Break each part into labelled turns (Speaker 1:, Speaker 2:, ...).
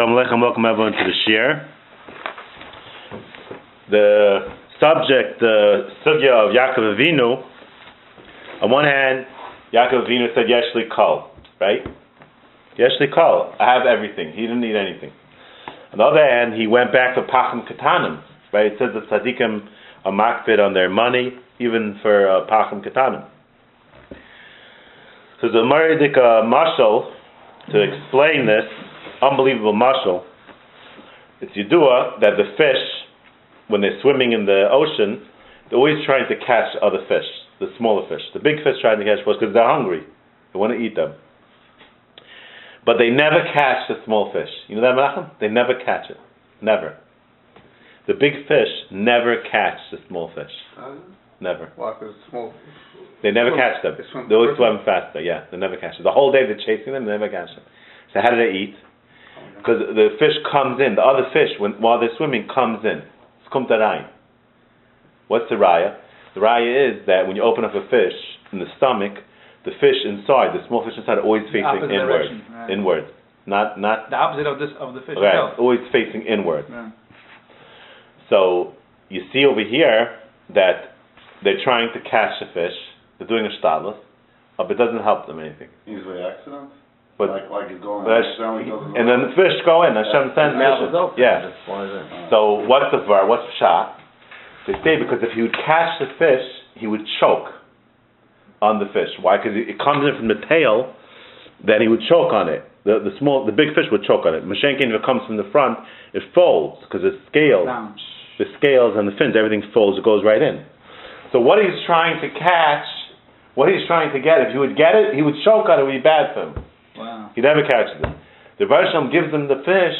Speaker 1: Shalom Aleichem, welcome everyone to the Shir. The subject, the sugya of Yaakov Avinu, on one hand, Yaakov Avinu said, Yeshli Kol, right? Yeshli Kol, I have everything. He didn't need anything. On the other hand, he went back to Pachim Katanim, right? It says the tzaddikim are makbid on their money, even for uh, Pachim Katanim. So the Maridik uh, Mashal, to explain this, unbelievable mashal. It's Yidua that the fish, when they're swimming in the ocean, they're always trying to catch other fish, the smaller fish. The big fish trying to catch fish because they're hungry. They want to eat them. But they never catch the small fish. You know that, Menachem? They never catch it. Never. The big fish never catch the small fish. Never.
Speaker 2: Small.
Speaker 1: They never
Speaker 2: Swim.
Speaker 1: catch them.
Speaker 2: They
Speaker 1: They always swim faster. Yeah, they never catch them. The whole day they're chasing them, they never catch them. So how do they eat? Because the fish comes in, the other fish, when, while they're swimming, comes in. It's kumtarayin. What's the raya? The raya is that when you open up a fish in the stomach, the fish inside, the small fish inside, are always
Speaker 3: The
Speaker 1: facing inward.
Speaker 3: right.
Speaker 1: Inward. Not, not,
Speaker 3: The opposite of this of the fish
Speaker 1: right,
Speaker 3: itself.
Speaker 1: always facing inward.
Speaker 3: Yeah.
Speaker 1: So you see over here that they're trying to catch the fish. They're doing a shtadlus, uh, but it doesn't help them anything.
Speaker 4: Usually accident.
Speaker 1: But
Speaker 4: like like it's going
Speaker 1: But
Speaker 4: accidentally
Speaker 1: and then the fish go in. Hashem sends
Speaker 5: mouth is
Speaker 1: fishes.
Speaker 5: open.
Speaker 1: Yeah.
Speaker 5: Just flies in.
Speaker 1: So what's the var? What's the shot? They say because if he would catch the fish, he would choke on the fish. Why? Because it it comes in from the tail, then he would choke on it. The the small, the big fish would choke on it. Mashenkin, if it comes from the front, it folds because the scales, the scales and the fins, everything folds. It goes right in. So what he's trying to catch, what he's trying to get, if he would get it, he would choke on it. It would be bad for him.
Speaker 3: Wow.
Speaker 1: He never catches them. The Baruch Shalom gives them the fish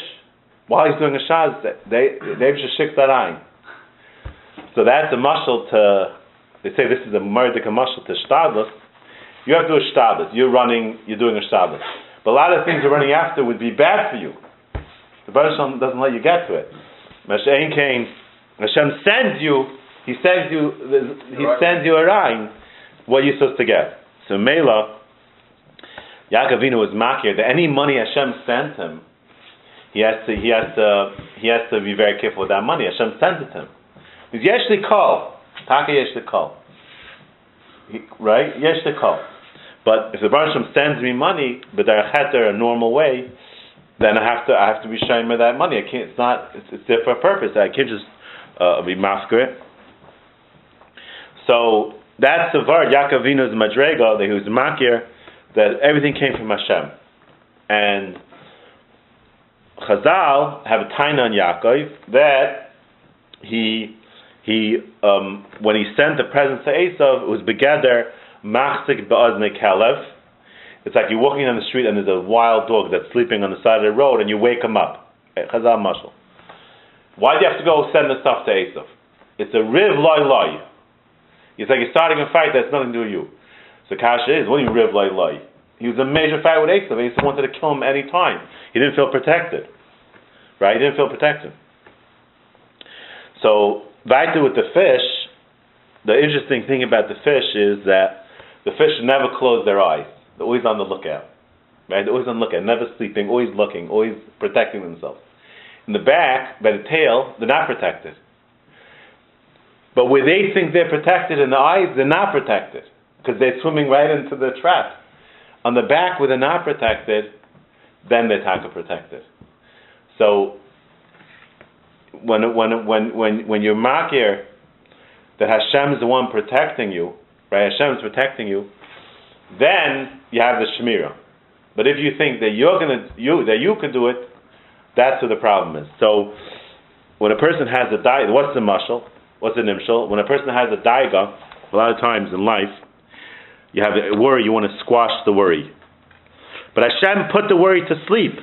Speaker 1: while he's doing a shaz. They they just shik that eye. So that's a muscle to. They say this is a murder muscle to shtadlus. You have to do a shtadlus. You're running. You're doing a shtadlus. But a lot of things you're running after would be bad for you. The Baruch Shalom doesn't let you get to it. Mashain came. Hashem sends you. He sends you. He sends you a rhyme. What you're supposed to get. So Mela. Yaakov Avinu was makir that any money Hashem sent him, he has to he has to he has to be very careful with that money. Hashem sent it to him. He's yeshli kol, taka yeshli kol, He- right? Yeshli kol. But if the Baruch Hashem sends me money, but a normal way, then I have to I have to be showing me that money. I can't. It's not. It's, it's there for a purpose. I can't just uh, be masker it. So that's the word Yaakov Avinu's madrega that he was makir that everything came from Hashem. And Chazal have a taina on Yaakov that he he um, when he sent the presents to Esav, it was begeder machzik be'ozne kelev. It's like you're walking on the street and there's a wild dog that's sleeping on the side of the road and you wake him up. Eh, Chazal mashal. Why do you have to go send the stuff to Esav? It's a riv loy loy. It's like you're starting a fight that's nothing to do with you. So Kasha is, what do you mean loy loy? He was a major fight with Esav. Esav wanted to kill him any time. He didn't feel protected. Right? He didn't feel protected. So, weiter with the fish, the interesting thing about the fish is that the fish never close their eyes. They're always on the lookout. Right? They're always on the lookout, never sleeping, always looking, always protecting themselves. In the back, by the tail, they're not protected. But where they think they're protected in the eyes, they're not protected. Because they're swimming right into the trap. On the back, where they're not protected, then they're taka protected. So when when when when when you're makir that Hashem is the one protecting you, right? Hashem is protecting you, then you have the shemira. But if you think that you're gonna you that you could do it, that's where the problem is. So when a person has a diet, what's the mushal? What's the nimshal? When a person has a daiga, a lot of times in life, you have a worry, you want to squash the worry. But Hashem put the worry to sleep.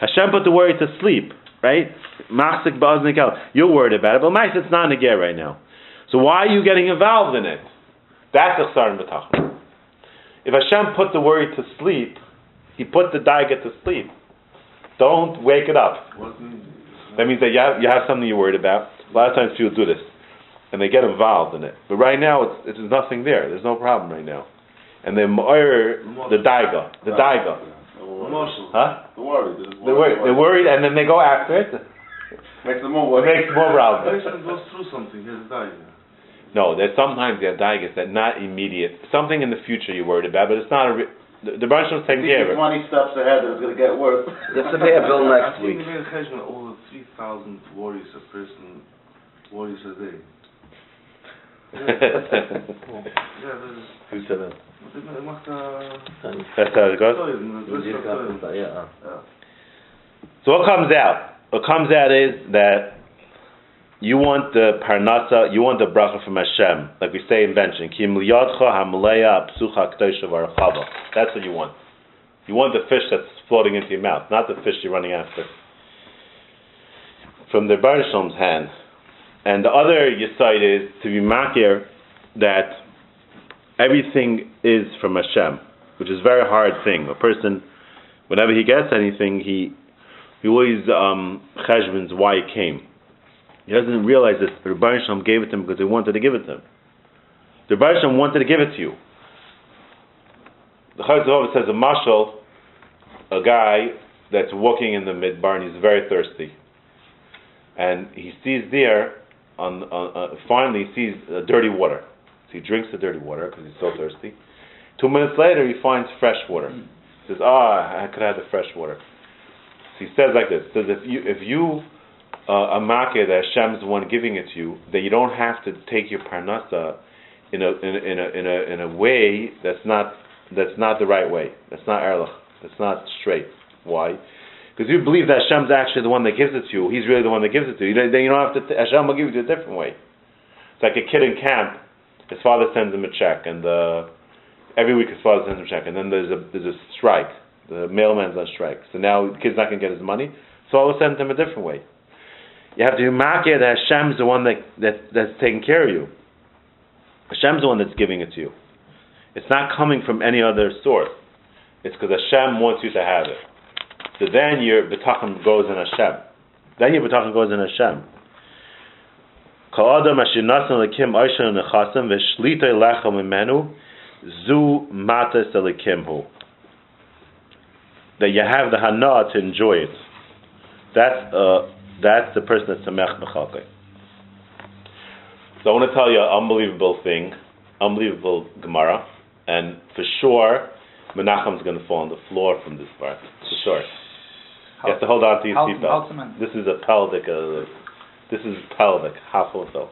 Speaker 1: Hashem put the worry to sleep, right? Machzik. You're worried about it, but mice it's not negir right now. So why are you getting involved in it? That's a chsar b'tachon. If Hashem put the worry to sleep, He put the daiga to sleep. Don't wake it up. That means that you have, you have something you're worried about. A lot of times people do this, and they get involved in it. But right now, it's, it's there's nothing there. There's no problem right now. And then moir the daiga, the daiga.
Speaker 4: Don't worry.
Speaker 3: Marshall.
Speaker 1: Huh?
Speaker 4: Don't worry. They're just
Speaker 1: They're worried, they're worried and then they go after it.
Speaker 4: Makes them more worried.
Speaker 1: makes more problems.
Speaker 3: Patient goes through something, he's dying.
Speaker 1: No, there's sometimes the daigas that not immediate. Something in the future you're worried about, but it's not a. Re- the the Baruch Shalom's taking care of it.
Speaker 4: Twenty steps ahead, and it's gonna get worse.
Speaker 2: Let's pay a bill next week.
Speaker 3: I
Speaker 2: next
Speaker 3: think
Speaker 2: week.
Speaker 3: the main cheshbon over 3,000 worries a person, worries a day. Yeah, das ist,
Speaker 2: Who said that?
Speaker 3: das macht
Speaker 1: That's how it goes.
Speaker 3: Säulen, das ist doch Säulen.
Speaker 2: Yeah.
Speaker 1: So what comes out? What comes out is that you want the parnasa, you want the bracha from Hashem, like we say in benching. Kim liyadcha hamleya psucha k'tosha v'arachava. That's what you want. You want the fish that's floating into your mouth, not the fish you're running after. From the Baruch Shalom's hand. And the other yisaid is to be makir that everything is from Hashem, which is a very hard thing. A person, whenever he gets anything, he he always um, cheshbons why it came. He doesn't realize that the Rebbeinu Shalom gave it to him because he wanted to give it to him. The Rebbeinu Shalom wanted to give it to you. The Chayz says a mashal, a guy that's walking in the midbar and he's very thirsty, and he sees there on, on uh, finally he sees uh, dirty water. So he drinks the dirty water because he's so thirsty. Two minutes later, he finds fresh water. He says, "Ah, I could have the fresh water." So he says like this: says if you if you uh, a makeh that Hashem's the one giving it to you, that you don't have to take your parnasa in a in a, in a in a in a way that's not that's not the right way. That's not erlich. That's not straight. Why? Because you believe that Hashem's actually the one that gives it to you. He's really the one that gives it to you. Then you don't have to. Hashem will give it to you a different way. It's like a kid in camp. His father sends him a check, and uh, every week his father sends him a check, and then there's a there's a strike. The mailman's on strike, so now the kid's not going to get his money. So I'll send him a different way. You have to be makir that Hashem's the one that, that that's taking care of you. Hashem's the one that's giving it to you. It's not coming from any other source. It's because Hashem wants you to have it. So then your betachim goes in Hashem. Then your betachim goes in Hashem. Kol adam asher nasan lekim oishan nechasim v'shlitoi lechem imenu zu matas elikimhu. That you have the hana to enjoy it. That's uh, that's the person that's samech b'chalkei. So I want to tell you an unbelievable thing, unbelievable Gemara, and for sure, Menachem's going to fall on the floor from this part, for sure. You have to hold on to your
Speaker 3: How-
Speaker 1: seatbelt. This is a pelvic, uh, this is pelvic, half of so.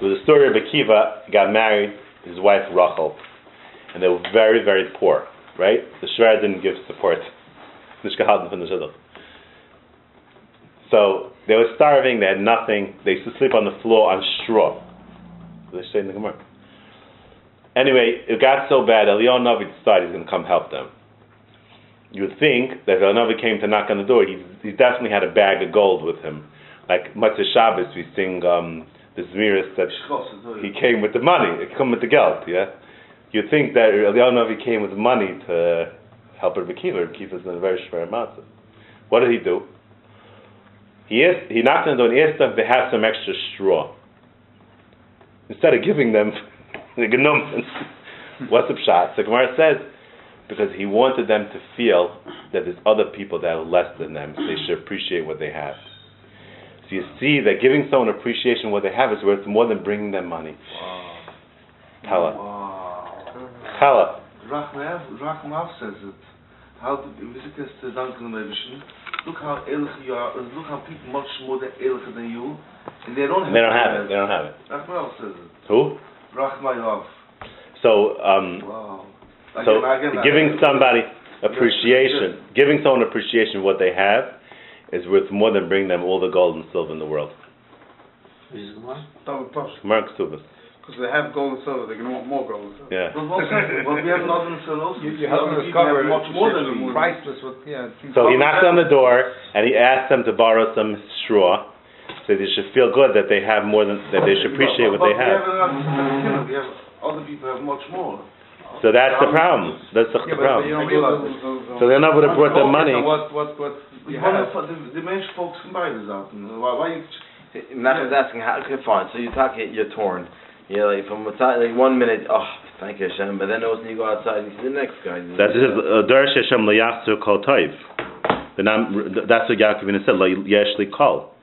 Speaker 1: It was a story of Akiva got married, his wife Rachel, and they were very, very poor, right? The Shrer didn't give support. Nicht gehalten von der Shidduch. So they were starving, they had nothing, they used to sleep on the floor on straw. They say in the Gemara. Anyway, it got so bad, Eliyahu Navi decided he's going to come help them. You would think that if Navi came to knock on the door, he, he definitely had a bag of gold with him. Like Matzah Shabbos, we sing um, the Zmiris that he came with the money, he came with the geld, yeah? You'd think that Eliyahu Navi came with money to help Rabbi Kiva. Rabbi Kiva's in a very shver matzah. What did he do? He asked, he knocked on the door and asked them if they have some extra straw. Instead of giving them the gnum. What's the shot? So Gemara says, because he wanted them to feel that there's other people that are less than them, so they should appreciate what they have. So you see that giving someone appreciation what they have is worth more than bringing them money. Tala.
Speaker 3: Wow.
Speaker 1: Tala.
Speaker 3: Rachmav, says it. How to visit us to Duncan. Look how ehrlich you are, look how people much more than ehrlich than you, and they don't have
Speaker 1: They don't have it. They don't have it.
Speaker 3: Rachmav says it.
Speaker 1: Who?
Speaker 3: Rachmav.
Speaker 1: So, um,
Speaker 3: Wow.
Speaker 1: So
Speaker 3: Again, again,
Speaker 1: giving somebody appreciation, giving someone appreciation of what they have, is worth more than bringing them all the gold and silver in the world.
Speaker 5: Double plus.
Speaker 1: Mark Subas.
Speaker 5: Because they have gold and silver, they're going to want more gold and silver.
Speaker 1: Yeah.
Speaker 3: But what what we have not in Salosis.
Speaker 5: You, you have
Speaker 3: Other
Speaker 5: discover
Speaker 3: much more than we.
Speaker 5: priceless. With, yeah,
Speaker 1: So he knocked on the door and he asked them to borrow some straw, so they should feel good that they have more than that they should appreciate what
Speaker 3: But
Speaker 1: they
Speaker 3: we
Speaker 1: have.
Speaker 3: enough- we have other people have much more.
Speaker 1: So that's the problem. That's the
Speaker 5: Yeah, but,
Speaker 1: problem.
Speaker 5: you don't realize it.
Speaker 1: So they're not would have brought the money.
Speaker 5: What, what, what you have.
Speaker 3: of the, the Mensch folks from beide Seiten. Why, why you,
Speaker 2: Nachman's asking, how, okay, fine, so you talk, you're torn. You're like, from like one minute, oh, Thank you, Hashem. But then when you go outside, you see the next guy.
Speaker 1: That's it. uh, Darash Hashem liyachzer kol toiv. That's what Yaakov Avinu said. "Lo Yeshli kol.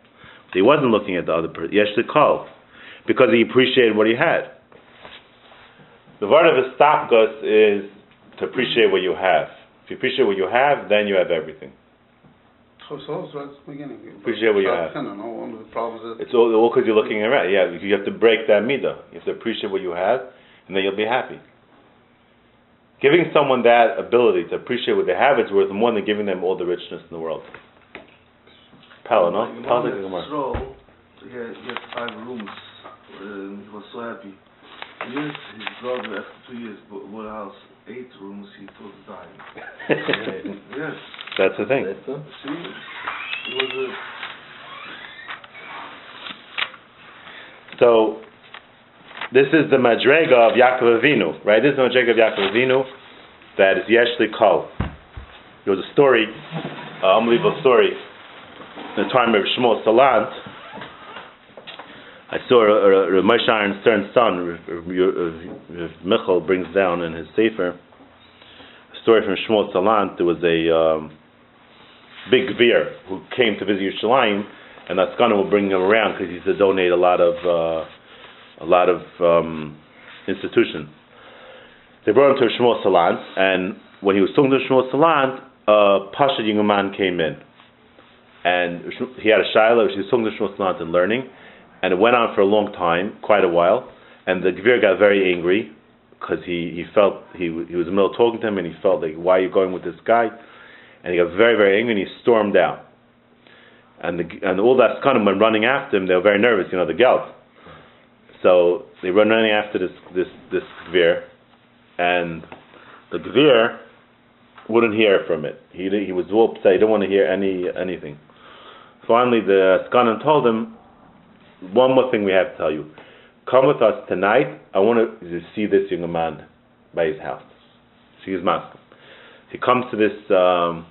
Speaker 1: He wasn't looking at the other person. Yeshli kol, because he appreciated what he had. The word of istapgos is to appreciate what you have. If you appreciate what you have, then you have everything.
Speaker 5: So, so, so that's the beginning.
Speaker 1: Appreciate what you have.
Speaker 5: I know, one of the problems
Speaker 1: It's all all because you're looking around. Yeah, you have to break that midah. You have to appreciate what you have, and then you'll be happy. Giving someone that ability to appreciate what they have is worth more than giving them all the richness in the world. Pella, no?
Speaker 3: Your
Speaker 1: Pella,
Speaker 3: mom
Speaker 1: take the Gemara.
Speaker 3: had Stroll, he had, he had five rooms. Um, he was so happy. Yes, his brother, after two years, bought bought a house, eight rooms, he thought of dying. Yes,
Speaker 1: That's the thing.
Speaker 2: That's all.
Speaker 3: see, it was a
Speaker 1: So, this is the Madrega of Yaakov Avinu, right? This is the Madrega of Yaakov Avinu that is Yeshli Kol. There was a story, an unbelievable story, in the time of Shmuel Salant. Uh, Moshe Aaron Stern's son, Michal, brings down in his Sefer a story from Shmuel Salant. There was a um, big Gvir who came to visit Yerushalayim, and Askana will bring him around because he's to donate a lot of uh, a lot of um, institutions. They brought him to Shmuel Salant, and when he was talking to Shmuel Salant, a Pasha young came in, and he had a shiloh. He was talking to Shmuel Salant and learning, and it went on for a long time, quite a while. And the Gvir got very angry because he, he felt he he was in the middle of talking to him, and he felt like, why are you going with this guy? And he got very very angry, and he stormed out and the, and all that kind of went running after him. They were very nervous, you know, the geld. So they run running after this this this gvir, and the gvir wouldn't hear from it. He he was all upset. He didn't want to hear any anything. Finally, the skanan told him, "One more thing we have to tell you. Come with us tonight. I want to see this young man by his house. See his master." He comes to this um,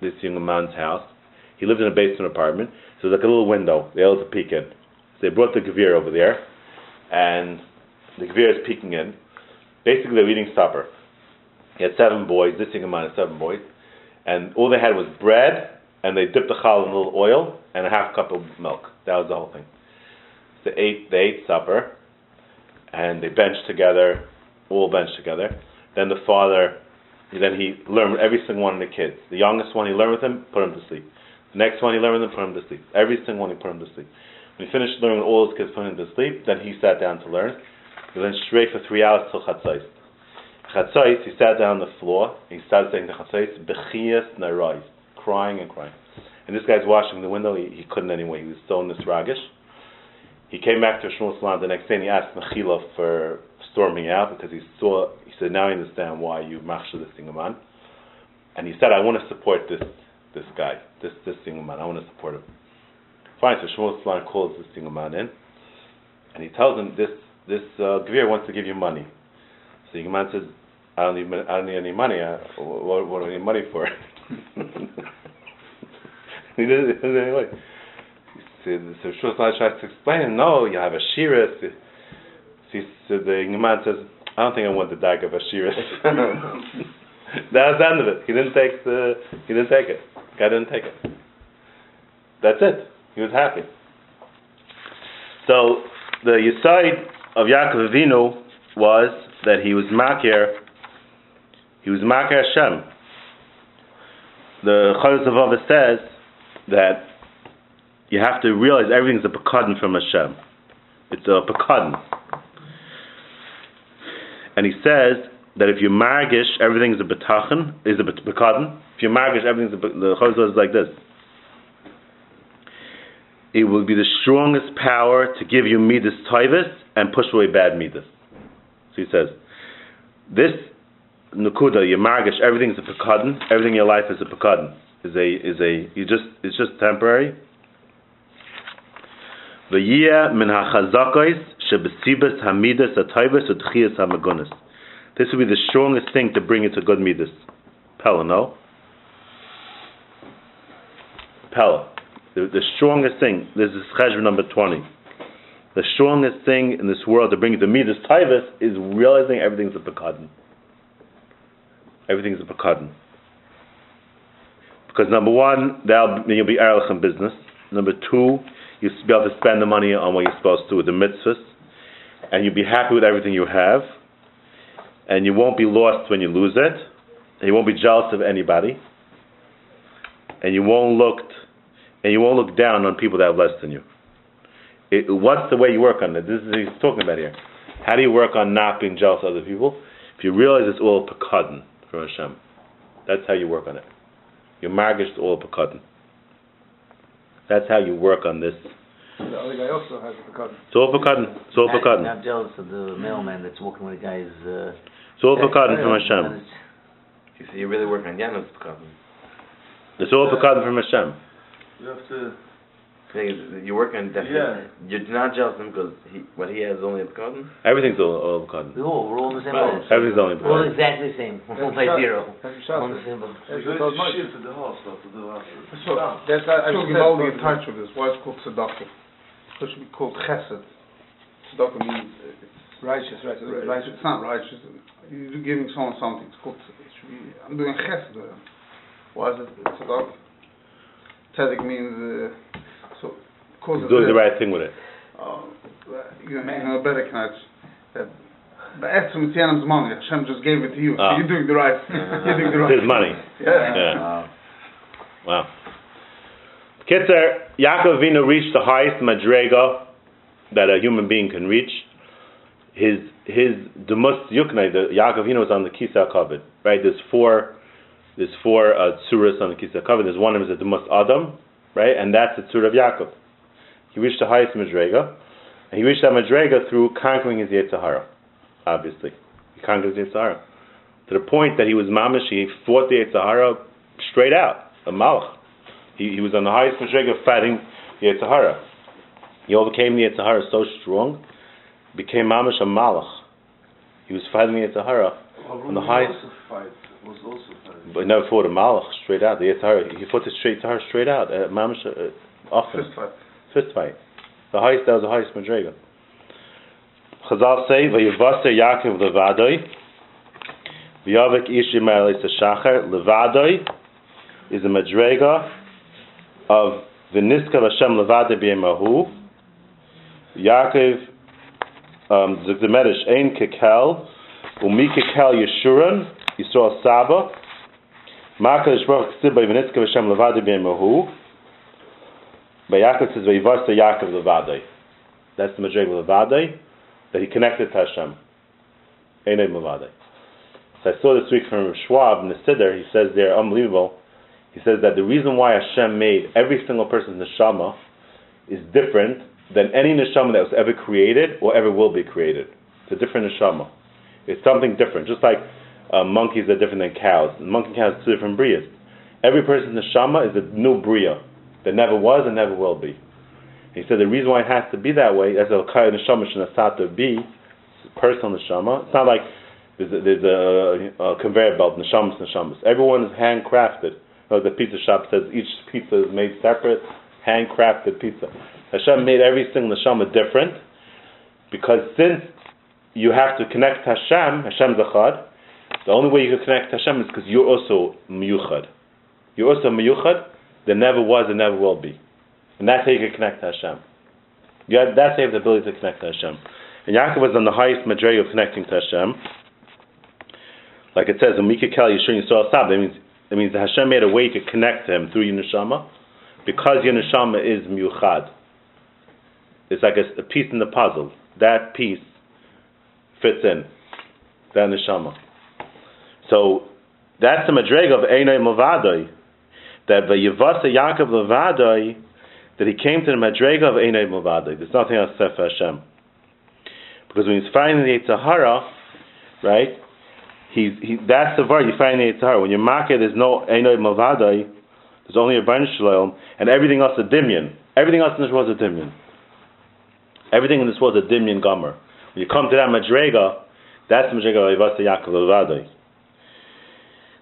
Speaker 1: this young man's house. He lived in a basement apartment, so there's like a little window. They able to peek in. So they brought the Gavir over there, and the Gavir is peeking in. Basically, they're eating supper. He had seven boys. This young man had seven boys, and all they had was bread, and they dipped the chal in a little oil and a half cup of milk. That was the whole thing. They ate, they ate supper, and they benched together, all benched together. Then the father, then he learned with every single one of the kids. The youngest one, he learned with him, put him to sleep. The next one, he learned with him, put him to sleep. Every single one, he put him to sleep. When he finished learning with all his kids, put him to sleep, then he sat down to learn. He learned straight for three hours till chatzais. Chatzais, he sat down on the floor, and he started saying the chatzais, bechiyas narais, crying and crying. And this guy's watching the window, he, he couldn't anyway, he was so nisragish. He came back to Shmuel the next day and he asked Mechila for storming out because he saw, he said, now I understand why you machsha this single man. And he said, I want to support this this guy, this this single man, I want to support him. Fine, so Shmuel Salant calls this single man in and he tells him this this uh, Gvir wants to give you money. So the man says, I don't need I don't need any money. I, what, what do I need money for? he doesn't, he doesn't So, Shmuel Salant tries to explain no, you have a shiras. So, the man says, I don't think I want the dag of a shiras. That was the end of it. He didn't take the. He didn't take it. Guy didn't take it. That's it. He was happy. So the Yisaid of Yaakov Avinu was that he was makir. He was makir Hashem. The of Avos says that you have to realize everything's a pekadon from Hashem. It's a pekadon. And he says that if you margish, everything's a betachin, is a bekadon. If you margish, everything's a the chazal is like this. It will be the strongest power to give you midas taivas and push away bad midas. So he says, this nukuda, you margish, everything's a bekadon, everything in your life is a bekadon. Is a is a you just it's just temporary. V'yia min shebesibas hamidas utchias. This will be the strongest thing to bring you to good midas. Pella, no? Pella. The, the strongest thing, this is cheshbon number 20. The strongest thing in this world to bring you to Midas Taivas is realizing everything's a Pekadon. Everything's a Pekadon. Because number one, you'll be Erlich in business. Number two, you'll be able to spend the money on what you're supposed to with the mitzvahs. And you'll be happy with everything you have. And you won't be lost when you lose it. And you won't be jealous of anybody. And you won't look and you won't look down on people that have less than you. It, what's the way you work on it? This is what he's talking about here. How do you work on not being jealous of other people? If you realize it's all pekadon from Hashem, that's how you work on it. Your margish is all pekadon. That's how you work on this.
Speaker 5: The other guy also has a cut.
Speaker 1: It's all pekadon. It's all
Speaker 6: Not-
Speaker 1: pekadon.
Speaker 6: Not jealous of the mailman that's walking with a guy's. Uh,
Speaker 1: It's all
Speaker 6: yeah,
Speaker 1: pekadon from Hashem.
Speaker 2: You see, you're really working on Yannis Pekadon.
Speaker 1: It's all pekadon from Hashem.
Speaker 3: You have to,
Speaker 2: Thing is, you're working on definitely.
Speaker 3: Yeah.
Speaker 2: You're not jealous of him because he, what he has is only a Pekadon.
Speaker 1: Everything's all, all pekadon.
Speaker 6: We all, we're all in the same
Speaker 2: Right.
Speaker 6: boat.
Speaker 1: Everything's only
Speaker 6: We're all
Speaker 1: pekadon.
Speaker 6: exactly the same. One by zero.
Speaker 5: That's
Speaker 6: All
Speaker 5: Shabbos.
Speaker 6: in the same boat.
Speaker 5: That's
Speaker 3: you
Speaker 5: what
Speaker 3: go
Speaker 5: much.
Speaker 3: to shit to the house after.
Speaker 5: So, that's, I, I should be only in touch with this. Why is it called tzedakah? It should be called chesed. Tzedakah means uh, it's
Speaker 7: Righteous, right.
Speaker 5: Right,
Speaker 7: righteous.
Speaker 5: It's not righteous. You're giving someone something. It's called, it should be, I'm doing chesed. Why is it tzedakah? Tzedek means, uh, so, cause
Speaker 1: He's doing the right thing with it.
Speaker 5: Oh, you're making a better connection. Uh, Hashem just gave it to you.
Speaker 1: Oh.
Speaker 5: You're doing the right. Ah. you're doing the right.
Speaker 1: It's his money.
Speaker 5: Yeah.
Speaker 1: yeah. Wow. Kitzer, Yaakov Vino reached the highest madrega that a human being can reach. His his demus yuknai, the Yaakov Vino on the kisa covet, right? There's four there's four uh, on the kisa covet. There's one of them is the demus adam, right? And that's the tsur of Yaakov. He reached the highest madrega, and he reached that madrega through conquering his Yetzirah. Obviously, he conquered his Yetzirah to the point that he was mamish. He fought the Yetzirah straight out, a malach. He, he was on the highest madrega fighting the Yetzirah. He overcame the Yetzirah so strong, became mamish a malach. He was fighting the Yetzirah, On the highest-
Speaker 3: fight, was also
Speaker 1: but he never fought a malach straight out. The Yetzirah, he fought the straight Yetzirah straight out, uh, mamish uh, often.
Speaker 5: Fist fight.
Speaker 1: The highest, that was the highest madrega. Chazal say, "Vayivasser Yaakov levadoi, v'yavik ish Yisrael es shachar levadoi is a madrega of v'niskav Hashem levadoi b'yemahu. Yaakov, um, ein kekel umi kekel Yeshurun Yisrael Saba. Makadosh Baruch by v'niskav Hashem levadoi b'yemahu. But Yaakov says, "Vayivasa Yaakov levadei." That's the madrega levadei that he connected to Hashem. Einay levadei. So I saw this week from Schwab in the Siddur. He says they're unbelievable. He says that the reason why Hashem made every single person's neshama is different than any neshama that was ever created or ever will be created. It's a different neshama. It's something different. Just like uh, monkeys are different than cows. Monkey and cows are two different brias. Every person's neshama is a new bria that never was and never will be. He said the reason why it has to be that way, as a kaya neshama shenasata be, personal neshama. It's not like there's a, there's a, a conveyor belt neshamas neshamas. Everyone is handcrafted. Like the pizza shop says, each pizza is made separate, handcrafted pizza. Hashem made every single neshama different because since you have to connect Hashem, Hashem's echad. The only way you can connect Hashem is because you're also miyuchad. You're also miyuchad. There never was and never will be. And that's how you can connect to Hashem. You have, that's how you have the ability to connect to Hashem. And Yaakov was on the highest madrega of connecting to Hashem. Like it says, in Mikakel Yeshua Yisrael Sab, that means, that means that Hashem made a way to connect to him through your neshama, because your neshama is miyuchad. It's like a, a piece in the puzzle. That piece fits in. That neshama. So, that's the madrega of Einay Mavadoi. That the Vayivasa Yaakov Levadoi, that he came to the madrega of Einay Mavadoi. There's nothing else except for Hashem. Because when he's finding the Yitzhahara, right, he's, he, that's the word you find in the Yitzhahara. When you're makir, there's no Einay Mavadoi, there's only a Bain Shalom, and everything else a Dimyan. Everything else in this world is a Dimyan. Everything in this world is a Dimyan Gomer. When you come to that madrega, that's the madrega of Vayivasa Yaakov Levadoi.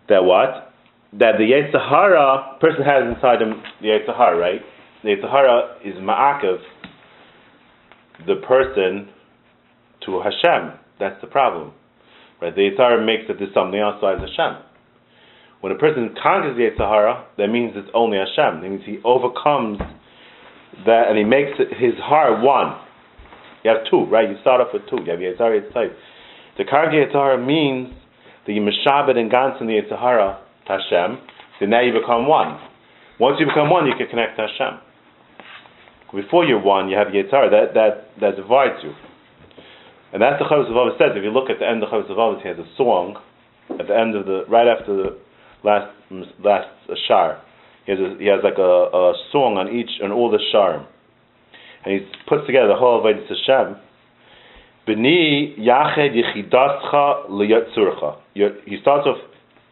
Speaker 1: That what? That the Yetzirah person has inside him the Yetzirah, right? The Yetzirah is ma'akev the person to Hashem. That's the problem. Right? The Yitzhara makes that there's something besides Hashem. When a person conquers the Yitzhara, that means it's only Hashem. That means he overcomes that and he makes his heart one. You have two, right? You start off with two. You have Yitzhara, Yitzhara. The conquer Yitzhara means that you Meshabed and Gans in the Yitzhara to Hashem, then now you become one. Once you become one, you can connect to Hashem. Before you're one, you have Yitzhara. That, that, that divides you. And that's the Chavos of says. If you look at the end of Chavos of he has a song at the end of the, right after the last, last shar. He has, a, he has like a, a song on each, on all the shar. And he puts together the whole Avodah Hashem. B'ni yached yichidascha liyatzurcha. He starts off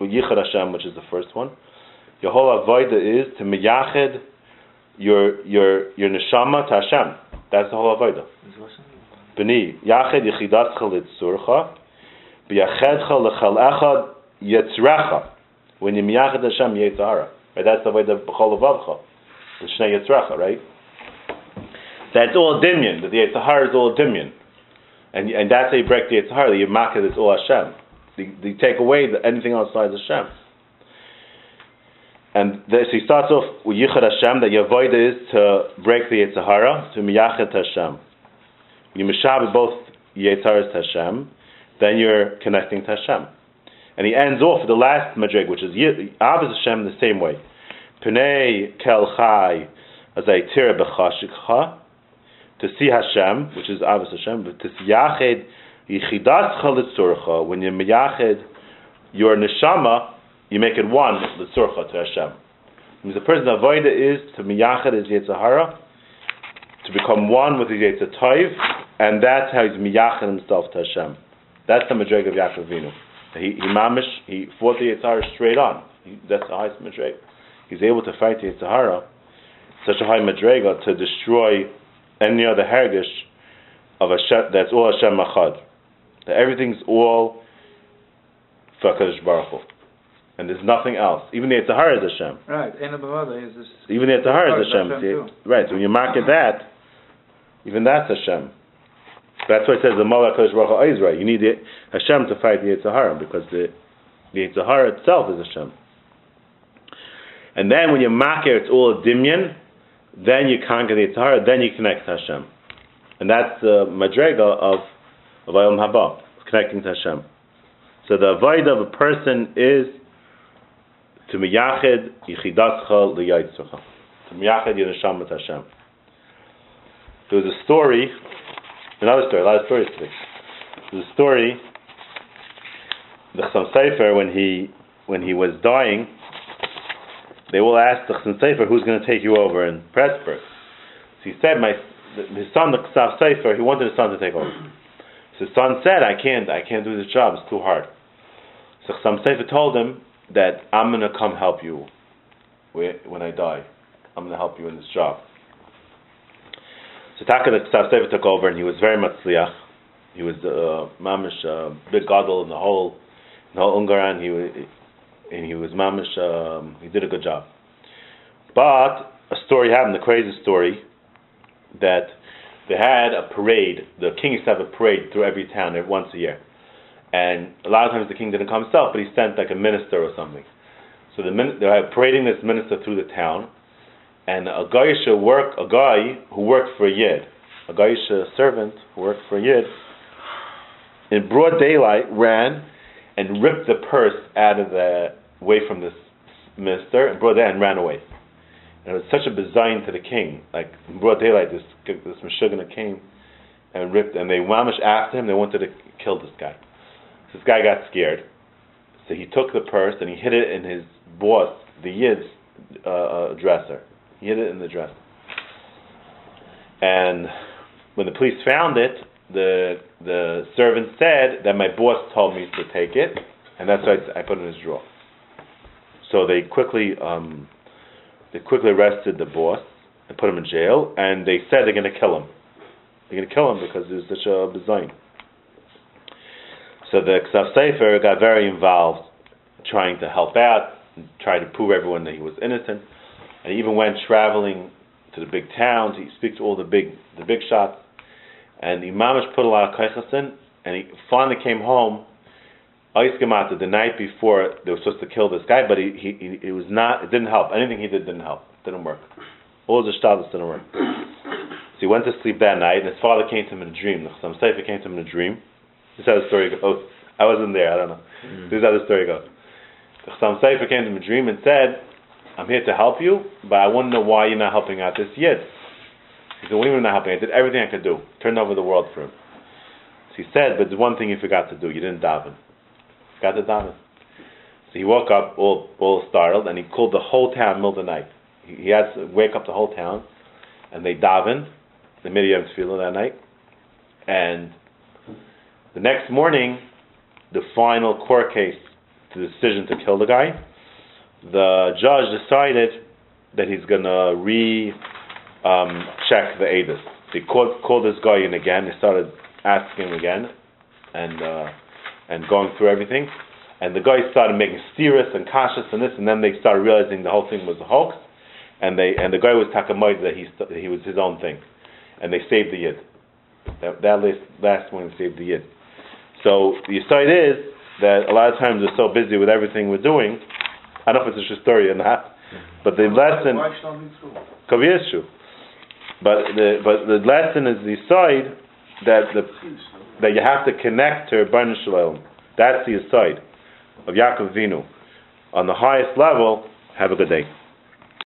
Speaker 1: Yichad Hashem, which is the first one. Your whole avodah is to miyached your your your neshama to Hashem. That's the whole avodah. B'ni yached yichidascha liyatzurcha. B'yachedcha lechal echad yitzrecha. When you miyached Hashem yitzhara. Right, that's the way the b'chol avavcha. The shnei yitzrecha, right? That's all dimyan. The yitzhara is all dimyan. And, and that's how you break the you mark it, it's all Hashem. You, you take away the, anything outside Hashem. And this, he starts off with Yichud Hashem, that your void is to break the Yitzhara, to miyachet Hashem. You mishabed both Yitzharas to Hashem, then you're connecting to Hashem. And he ends off with the last madrig, which is Abbas Hashem the same way. Pnei kel chai as a tira b'chashikcha, to see Hashem, which is Abbas Hashem, but to see Yached, Yichidas Chalitzurcha, when you miyached your neshama, you make it one, the surcha to Hashem. Means the person avoida is to miyached his Yetzirah, to become one with his Yetzirah, and that's how he's miyached himself to Hashem. That's the madreg of Yaakov Vinu. He, he mamish, he fought the Yetzirah straight on. He, that's the highest madreg. He's able to fight the Yetzirah, such a high madrega, to destroy any other hergish of Hashem, that's all Hashem Machad. That everything's all for HaKadosh Baruch Hu. And there's nothing else. Even the Yitzhahara is Hashem.
Speaker 5: Right, is.
Speaker 1: Even the Yitzhahara is Hashem.
Speaker 5: Hashem
Speaker 1: right, so when you mark it that, even that's Hashem. That's why it says the Malach HaKadosh Baruch Hu is right. You need the Hashem to fight the Yitzhahara because the, the Yitzhahara itself is Hashem. And then when you mark it, it's all a dimyan, then you conquer the Yitzhara, then you connect to Hashem. And that's the madrega of, of Ayom Haba, connecting to Hashem. So the avoid of a person is to miyached yichidascha liyaitzucha. To miyached your neshama to Hashem. There was a story, another story, a lot of stories today. There was a story, the Chassam Sofer, when he, when he was dying, they will ask the Chassam Sofer, who's going to take you over in Pressburg? So he said, my, his son, the Chassam Sofer, he wanted his son to take over. So son said, I can't, I can't do this job, it's too hard. So Chassam Sofer told him that I'm going to come help you when I die. I'm going to help you in this job. So Taka the Chassam Sefer took over and he was very much sliach. He was uh, mamish, uh, big gadol in the whole, in the whole Ungaran. He was, and he was mamish. Um, he did a good job. But a story happened, a crazy story, that they had a parade. The king used to have a parade through every town once a year, and a lot of times the king didn't come himself, but he sent like a minister or something. So the min- they were parading this minister through the town, and a Gaisha work a guy who worked for a yid, a Gaisha servant who worked for a yid, in broad daylight ran and ripped the purse out of the way from this minister and brought that and ran away. And it was such a design to the king. Like in broad daylight, this this Meshuggah came and ripped, and they wamish after him. They wanted to kill this guy. So this guy got scared. So he took the purse and he hid it in his boss, the Yid's uh, uh, dresser. He hid it in the dresser. And when the police found it, the the servant said that my boss told me to take it, and that's why I put it in his drawer. So they quickly um, they quickly arrested the boss and put him in jail, and they said they're going to kill him. They're going to kill him because there's such a design. So the Ksav Sofer got very involved, trying to help out, and try to prove everyone that he was innocent, and he even went traveling to the big towns. He speaks to all the big the big shots, and the mamish put a lot of kaichas in, and he finally came home. Oiskamata the night before they were supposed to kill this guy, but he, he, he it was not. It didn't help. Anything he did didn't help. It Didn't work. All the shtadas didn't work. So he went to sleep that night, and his father came to him in a dream. The Chassam Sofer came to him in a dream. This is how the story goes. Oh, I wasn't there. I don't know. Mm. This is how the story goes. The Chassam Sofer came to him in a dream and said, "I'm here to help you, but I want to know why you're not helping out this yid." He said, "What do you mean not helping? I did everything I could do. Turned over the world for him." So he said, "But there's one thing you forgot to do. You didn't daven. Forgot to daven." So he woke up all all startled, and he called the whole town middle of the night. He, he had to wake up the whole town, and they davened the Miriam Tefillah that night, and the next morning, the final court case, the decision to kill the guy, the judge decided that he's gonna re um, check the ADIS. They called, called this guy in again. They started asking him again, and uh, and going through everything. And the guy started making serious and cautious and this, and then they started realizing the whole thing was a hoax. And they and the guy was takamoid that he st- he was his own thing, and they saved the yid. That, that last last one saved the yid. So the side is that a lot of times we're so busy with everything we're doing. I don't know if it's a true story or not, but the lesson
Speaker 3: Why should I be
Speaker 1: could be. But the but the lesson is the side that the that you have to connect to Rebbeinu Shalom. That's the side of Yaakov Vinu. On the highest level, have a good day.